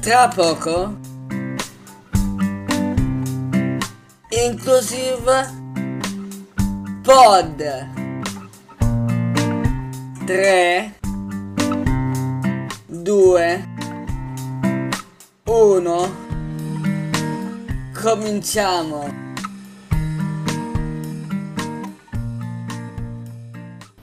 tra poco. Inclusive Pod. 3 2 1 Cominciamo.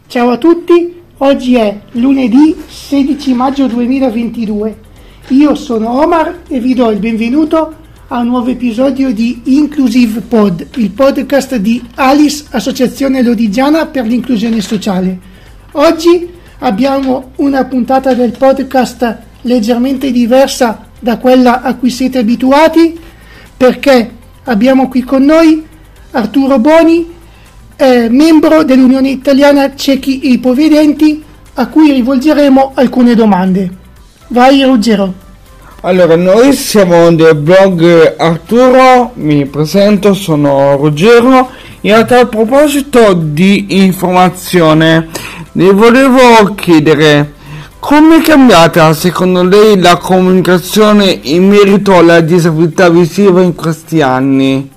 Ciao a tutti, oggi è lunedì 16 maggio 2022. Io sono Omar e vi do il benvenuto a un nuovo episodio di Inclusive Pod, il podcast di Alice, Associazione Lodigiana per l'inclusione sociale. Oggi abbiamo una puntata del podcast leggermente diversa da quella a cui siete abituati perché abbiamo qui con noi Arturo Boni, eh, membro dell'Unione Italiana Ciechi e Ipovedenti, a cui rivolgeremo alcune domande. Vai Ruggero. Allora, noi siamo del blog Arturo, mi presento, sono Ruggero e a tal proposito di informazione, le volevo chiedere come è cambiata secondo lei la comunicazione in merito alla disabilità visiva in questi anni?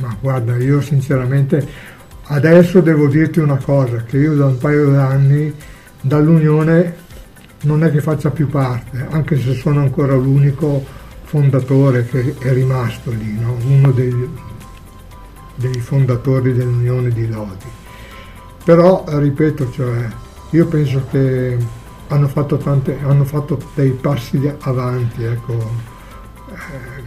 Ma guarda, io sinceramente adesso devo dirti una cosa, che io da un paio d'anni dall'Unione non è che faccia più parte, anche se sono ancora l'unico fondatore che è rimasto lì, no? uno dei, dei, fondatori dell'Unione di Lodi. Però, ripeto, cioè, io penso che hanno fatto, tante, hanno fatto dei passi avanti, ecco. eh,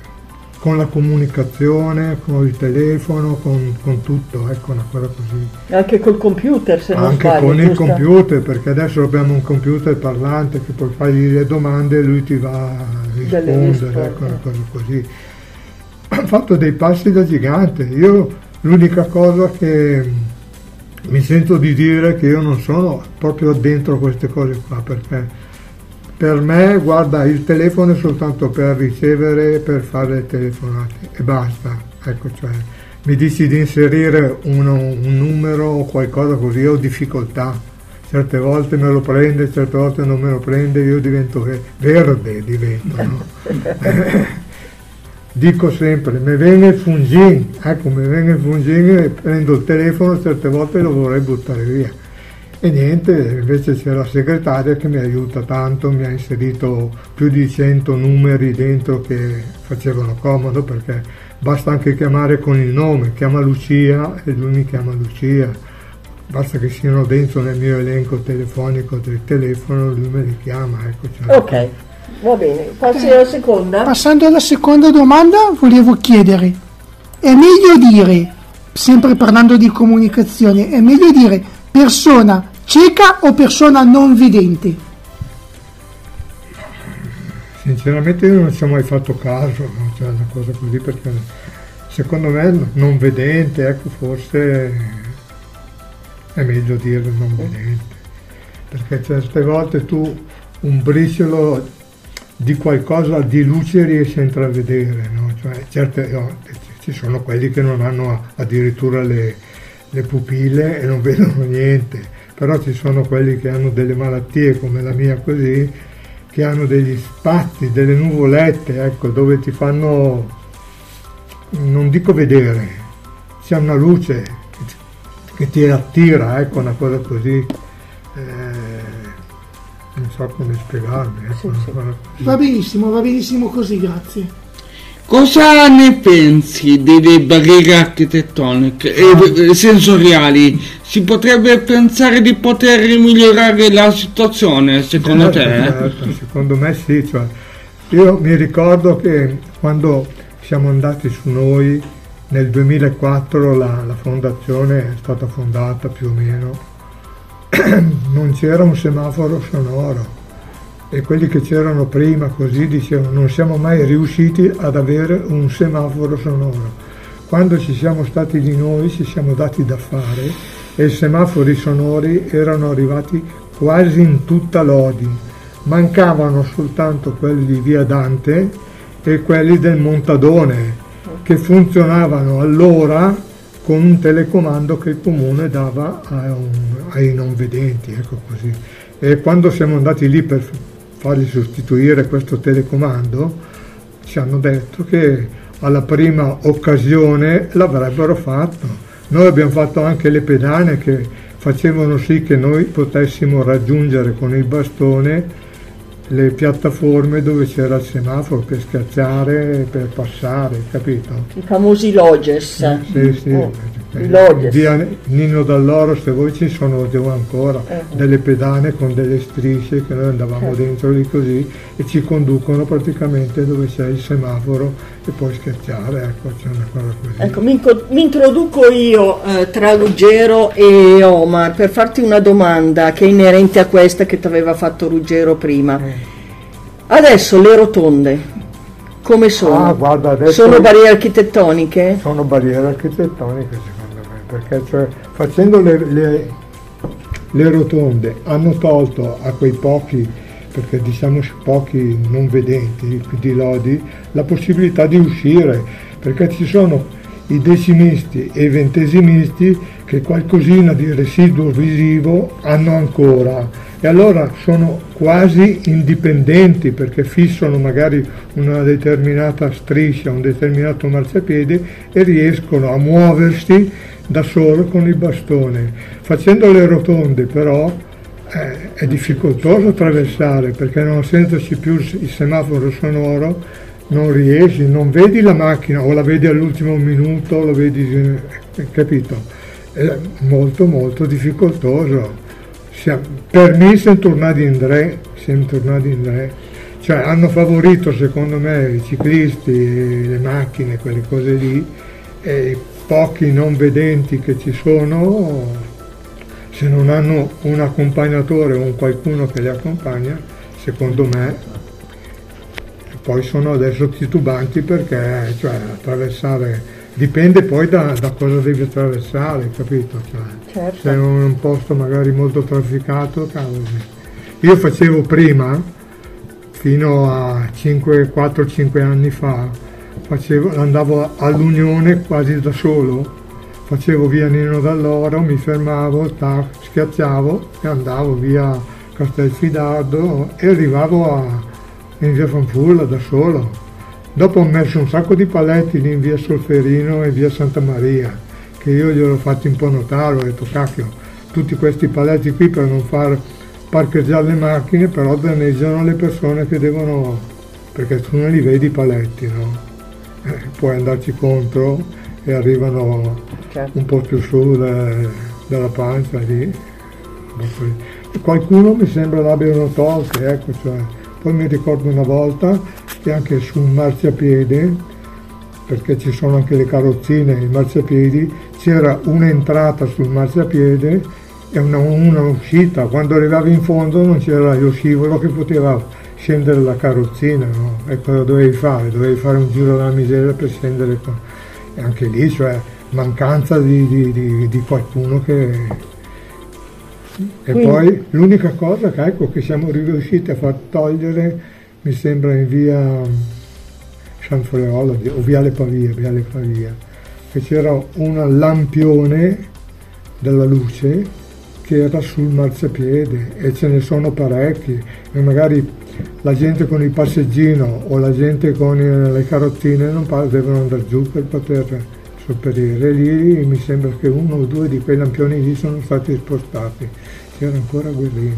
con la comunicazione, con il telefono, con, con, tutto, ecco una cosa così. Anche col computer se non Anche sbaglio. con il computer, perché adesso abbiamo un computer parlante che puoi fargli le domande e lui ti va a rispondere, ecco una cosa così. Ha fatto dei passi da gigante. Io l'unica cosa che mi sento di dire è che io non sono proprio dentro queste cose qua, perché per me, guarda, il telefono è soltanto per ricevere per fare le telefonate e basta. Ecco, cioè, mi dici di inserire uno, un numero o qualcosa così, ho difficoltà. Certe volte me lo prende, certe volte non me lo prende, io divento verde, divento, no? Dico sempre, mi viene il fungin, ecco, mi viene il fungin e prendo il telefono, certe volte lo vorrei buttare via e niente, invece c'è la segretaria che mi aiuta tanto, mi ha inserito più di 100 numeri dentro che facevano comodo perché basta anche chiamare con il nome, chiama Lucia e lui mi chiama Lucia, basta che siano dentro nel mio elenco telefonico del telefono, lui me li chiama. Ecco, cioè. Ok, va bene, passi alla seconda. Passando alla seconda domanda, volevo chiedere, è meglio dire, sempre parlando di comunicazione, è meglio dire persona cieca o persona non vedente? Sinceramente io non ci ho mai fatto caso, cioè una cosa così perché secondo me non vedente, ecco forse è meglio dire non vedente, perché certe volte tu un briciolo di qualcosa di luce riesci a intravedere, no? cioè, certe, no, ci sono quelli che non hanno addirittura le, le pupille e non vedono niente però ci sono quelli che hanno delle malattie come la mia così, che hanno degli spazi, delle nuvolette, ecco, dove ti fanno, non dico vedere, c'è una luce che ti attira, ecco, una cosa così. Eh, non so come spiegarmi. Ecco, sì, sì. Va benissimo, va benissimo così, grazie. Cosa ne pensi delle barriere architettoniche e sensoriali? Si potrebbe pensare di poter migliorare la situazione, secondo certo, te? Certo, secondo me sì. Cioè, io mi ricordo che quando siamo andati su noi nel 2004 la, la fondazione è stata fondata più o meno, non c'era un semaforo sonoro e quelli che c'erano prima così dicevano non siamo mai riusciti ad avere un semaforo sonoro. Quando ci siamo stati di noi ci siamo dati da fare e i semafori sonori erano arrivati quasi in tutta Lodi. Mancavano soltanto quelli di Via Dante e quelli del Montadone che funzionavano allora con un telecomando che il comune dava un, ai non vedenti, ecco così. E quando siamo andati lì per fargli sostituire questo telecomando, ci hanno detto che alla prima occasione l'avrebbero fatto. Noi abbiamo fatto anche le pedane che facevano sì che noi potessimo raggiungere con il bastone le piattaforme dove c'era il semaforo per schiacciare, per passare, capito? I famosi loges. Sì, sì. Oh, Eh. Via Nino Dall'Oro, se voi ci sono ancora, Eh. delle pedane con delle strisce che noi andavamo Eh. dentro lì così e ci conducono praticamente dove c'è il semaforo e puoi schiacciare, ecco, c'è una cosa così. Ecco, mi, inco- mi introduco io eh, tra Ruggero e Omar per farti una domanda che è inerente a questa che ti aveva fatto Ruggero prima. Adesso le rotonde, come sono? Ah, guarda, Sono barriere architettoniche? sono barriere architettoniche me, perché cioè, facendo le, le- le rotonde hanno tolto a quei pochi, perché diciamo pochi non vedenti, di lodi, la possibilità di uscire, perché ci sono i decimisti e i ventesimisti che qualcosina di residuo visivo hanno ancora e allora sono quasi indipendenti perché fissano magari una determinata striscia, un determinato marciapiede e riescono a muoversi da solo con il bastone. Facendo le rotonde però eh, è difficoltoso attraversare perché non essendoci più il semaforo sonoro non riesci, non vedi la macchina o la vedi all'ultimo minuto, lo vedi, eh, capito? È molto molto difficoltoso. Per me siamo tornati indietro, siamo tornati indietro. Cioè hanno favorito secondo me i ciclisti, le macchine, quelle cose lì, e i pochi non vedenti che ci sono, se non hanno un accompagnatore o un qualcuno che li accompagna, secondo me poi sono adesso titubanti perché cioè, attraversare dipende poi da, da cosa devi attraversare, capito? Cioè, Certo. se è un, posto magari molto trafficato, cavolo. Io facevo prima, fino a 4-5 anni fa, facevo- andavo all'Unione quasi da solo, facevo via Nino Dall'Oro, mi fermavo, tac, schiacciavo e andavo via Castelfidardo e arrivavo a, in via Fanfulla da solo. Dopo ho messo un sacco di paletti lì in via Solferino e via Santa Maria, che io gliel'ho fatti un po' notare, ho detto cacchio, tutti questi paletti qui per non far parcheggiare le macchine, però danneggiano le persone che devono, perché tu non li vedi i paletti, no? Eh, puoi andarci contro e arrivano Certo. un po' più su de- della pancia lì. Qualcuno mi sembra l'abbiano tolte, ecco, cioè, poi mi ricordo una volta che anche su un marciapiede, perché ci sono anche le carrozzine, i marciapiedi, c'era un'entrata sul marciapiede e una, una uscita. Quando arrivavi in fondo non c'era lo scivolo che poteva scendere la carrozzina, no? E cosa dovevi fare? Dovevi fare un giro della miseria per scendere. E anche lì, cioè, mancanza di, di- di- di qualcuno che... E Quindi- poi l'unica cosa che, ecco, che siamo riusciti a far togliere, mi sembra in via San Freolo di- o Viale Pavia, Viale Pavia, che c'era un lampione della luce che era sul marciapiede e ce ne sono parecchi. E magari la gente con il passeggino o la gente con eh, le carrozzine non devono andare giù per poter sopperire. Lì mi sembra che uno o due di quei lampioni lì sono stati spostati. C'era ancora Guerrini.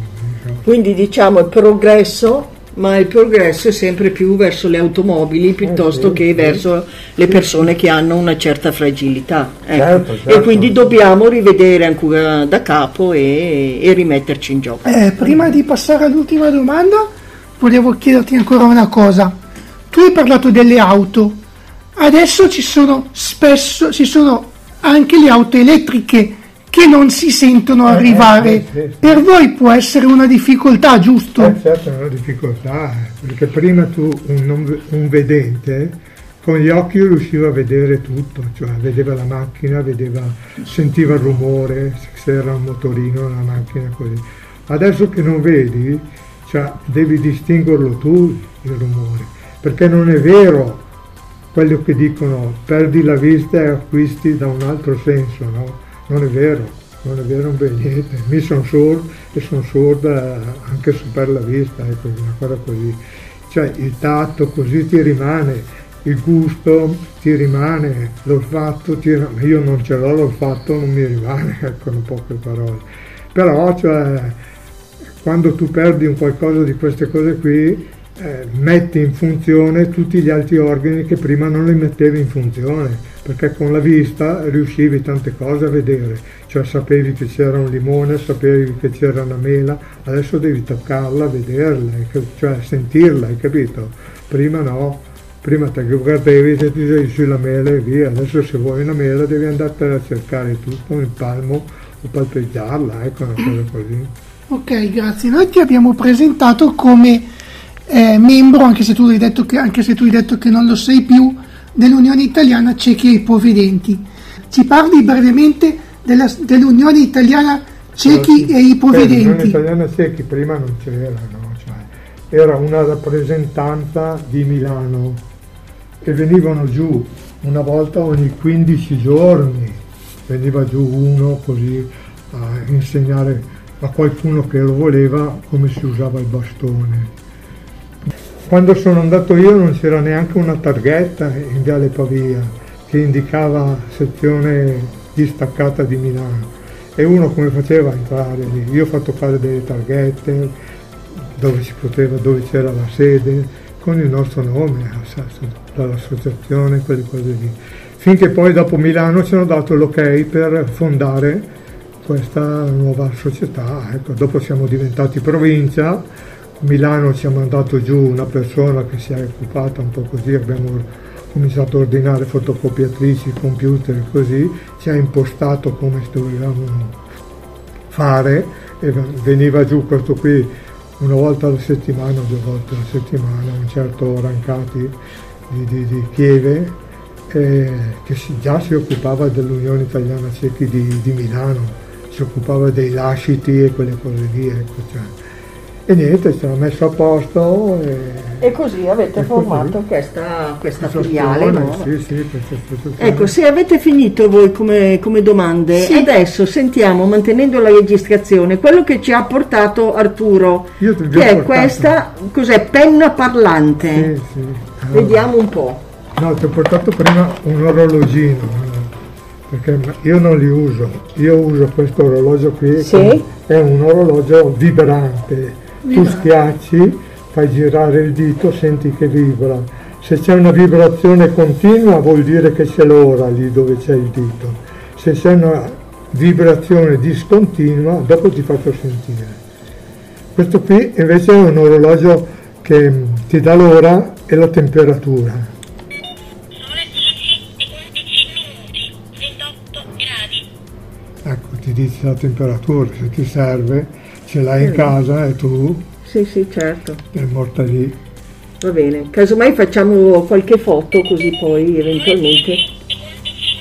so. Quindi diciamo il progresso, ma il progresso è sempre più verso le automobili piuttosto sì, che sì. verso le persone che hanno una certa fragilità. ecco. Certo, E certo. quindi dobbiamo rivedere ancora da capo e, e rimetterci in gioco. Eh, prima di passare all'ultima domanda, volevo chiederti ancora una cosa. Tu hai parlato delle auto, adesso ci sono spesso, ci sono anche le auto elettriche che non si sentono Eh, arrivare. eh, sì, sì. Per voi può essere una difficoltà, giusto? Eh, certo, è una difficoltà, perché prima tu, un, non- un vedente, con gli occhi riusciva a vedere tutto, cioè vedeva la macchina, vedeva, sentiva il rumore, se era un motorino, una macchina, così. Adesso che non vedi, cioè, devi distinguerlo tu il rumore, perché non è vero quello che dicono perdi la vista e acquisti da un altro senso, no? Non è vero, non è vero non vedo niente. Mi sono sordo e sono sorda anche su per la vista, ecco, una cosa così. Cioè il tatto così ti rimane, il gusto ti rimane, l'olfatto ti rimane. Io non ce l'ho l'olfatto, non mi rimane, ecco, in poche parole. Però, cioè, quando tu perdi un qualcosa di queste cose qui, eh, metti in funzione tutti gli altri organi che prima non li mettevi in funzione, perché con la vista riuscivi tante cose a vedere, cioè sapevi che c'era un limone, sapevi che c'era una mela, adesso devi toccarla, vederla, cioè sentirla, hai capito? Prima no, prima te guardavi e ti dicevi sulla mela e via, adesso se vuoi una mela devi andare a cercare tutto in palmo o palpeggiarla, ecco una cosa così. Ok, grazie. Noi ti abbiamo presentato come eh, membro, anche se, tu hai detto che, anche se tu hai detto che non lo sei più, dell'Unione Italiana Ciechi e Ipovedenti. Ci parli brevemente della- dell'Unione Italiana Ciechi e Eh, L'Unione Ipovedenti. Italiana Ciechi prima non c'era, no? Cioè, era una rappresentanza di Milano e venivano giù una volta ogni 15 giorni, veniva giù uno così a insegnare a qualcuno che lo voleva come si usava il bastone. Quando sono andato io non c'era neanche una targhetta in Viale Pavia che indicava sezione distaccata di Milano e uno come faceva a entrare lì? Io ho fatto fare delle targhette dove si poteva, dove c'era la sede, con il nostro nome, dall'associazione, quelle cose lì. Finché poi dopo Milano ci hanno dato l'ok per fondare questa nuova società. Ecco, dopo siamo diventati provincia, Milano ci ha mandato giù una persona che si è occupata un po' così, abbiamo cominciato a ordinare fotocopiatrici, computer e così, ci ha impostato come dovevamo fare e veniva giù questo qui una volta alla settimana, due volte alla settimana, un certo Rancati di, di, di Chieve eh, che si- già si occupava dell'Unione Italiana Ciechi di, di Milano, si occupava dei lasciti e quelle cose lì. Ecco, cioè. E niente, ci hanno messo a posto. E, E così avete E così. formato questa, questa questa filiale nuova. Sì, sì. Ecco, se avete finito voi come, come domande, Sì. adesso sentiamo, mantenendo la registrazione, quello che ci ha portato Arturo, Io ti- vi che è portato- questa, cos'è, penna parlante. Sì, sì. Allora, Vediamo un po'. No, ti ho portato prima un orologino, eh, perché io non li uso. Io uso questo orologio qui, Sì. che è un orologio vibrante. Tu schiacci, fai girare il dito, senti che vibra. Se c'è una vibrazione continua vuol dire che c'è l'ora lì dove c'è il dito. Se c'è una vibrazione discontinua, dopo ti faccio sentire. Questo qui invece è un orologio che ti dà l'ora e la temperatura. Sono le 10 11 minuti, 28 gradi. Ecco, ti dice la temperatura, se ti serve, ce l'hai in casa e tu Sì, sì, certo, è morta lì. va bene. Casomai facciamo qualche foto così poi eventualmente. E 11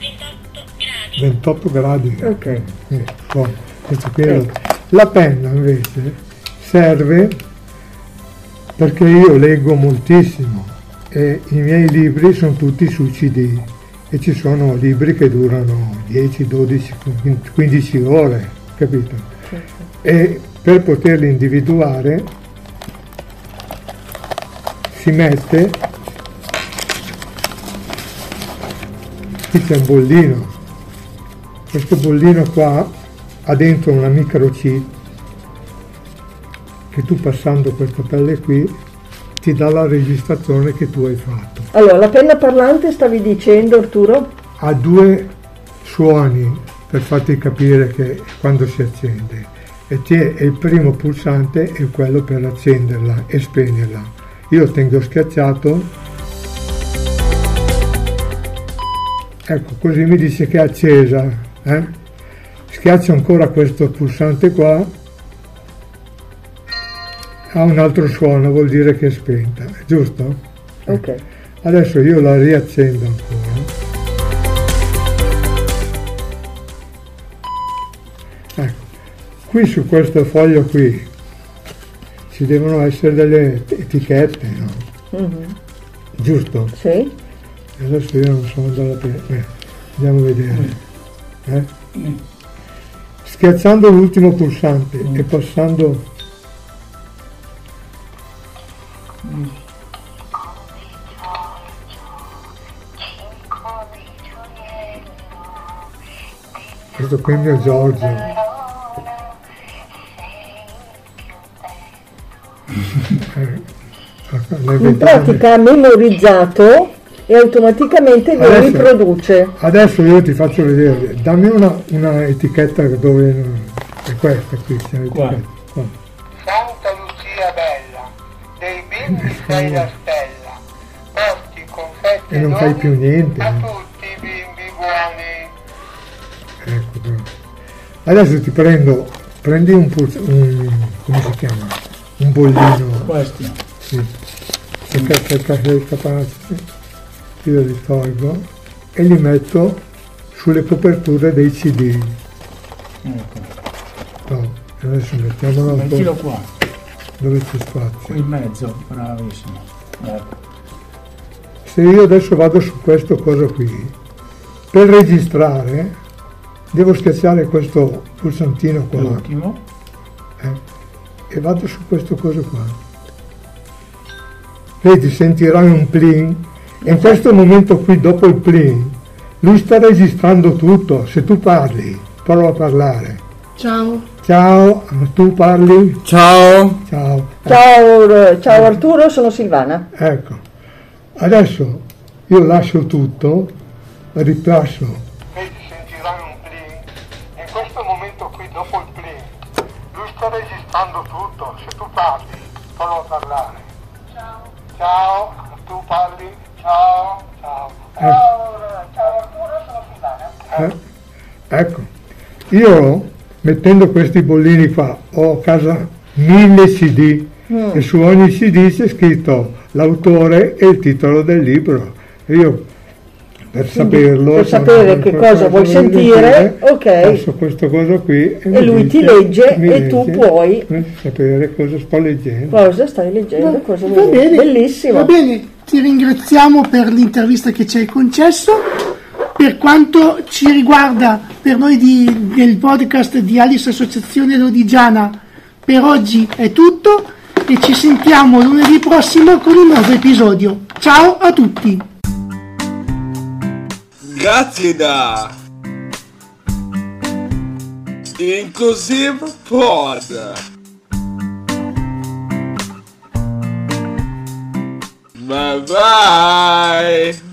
minuti, 28 gradi. 28 gradi. Ok. Eh, buono. Questo qui Ecco. La penna invece serve perché io leggo moltissimo e i miei libri sono tutti su CD e ci sono libri che durano 10, 12, 15 ore, capito? E per poterli individuare si mette qui c'è un bollino questo bollino qua ha dentro una microchip che tu passando questa pelle qui ti dà la registrazione che tu hai fatto. Allora, la penna parlante stavi dicendo, Arturo? Ha due suoni per farti capire che quando si accende e il primo pulsante è quello per accenderla e spegnerla. Io tengo schiacciato ecco così mi dice che è accesa eh? schiaccio ancora questo pulsante qua ha un altro suono vuol dire che è spenta giusto? Ok. adesso io la riaccendo ancora qui su questo foglio qui ci devono essere delle etichette no? Mhm. giusto? Sì? Adesso io non sono dalla prima. Eh, andiamo a vedere. Eh? schiacciando l'ultimo pulsante e passando questo qui è mio Giorgio In pratica ha memorizzato e automaticamente lo Adesso- riproduce. Adesso io ti faccio vedere, dammi una, una etichetta dove è questa qui, c'è. Qua. Santa Lucia Bella, dei bimbi sei la stella, porti confetti E non fai più niente, a tutti i bimbi buoni. Ecco, però. Adesso ti prendo, prendi un, pulz- un come si chiama? Un bollino, Questi. sì. Perché perché sei capace, io li tolgo e li metto sulle coperture dei CD. Ecco. No, adesso mettiamolo Mettilo qua, dove c'è spazio. in mezzo. Bravissimo. Ecco. Se io adesso vado su questo cosa qui, per registrare devo schiacciare questo pulsantino qua eh, e vado su questo coso qua. Vedi, sentirai un plin e in questo momento qui dopo il plin lui sta registrando tutto. Se tu parli, prova a parlare. Ciao. Ciao, tu parli? Ciao. Ciao. Ciao, ciao Arturo, sono Silvana. Ecco, adesso io lascio tutto, ripasso Vedi, sentirai un plin. In questo momento qui, dopo il plin, lui sta registrando tutto. Se tu parli, prova a parlare. Ciao. Ciao, tu parli. Ciao, ciao. Ciao, ciao Arturo, sono Silvana. Eh, Ecco, io mettendo questi bollini qua ho a casa mille CD e su ogni CD c'è scritto l'autore e il titolo del libro. E io per saperlo, per sapere che cosa vuoi sentire, ok. passo questo coso qui e, mi lui ti dice- legge mi e tu legge puoi- per sapere cosa sto leggendo. Cosa stai leggendo? Cosa Va dire? bene. Bellissimo. Va bene, ti ringraziamo per l'intervista che ci hai concesso. Per quanto ci riguarda, per noi di- del podcast di Alice Associazione Lodigiana, per oggi è tutto e ci sentiamo lunedì prossimo con un nuovo episodio. Ciao a tutti! Grazie da Inclusive Pod. Bye bye.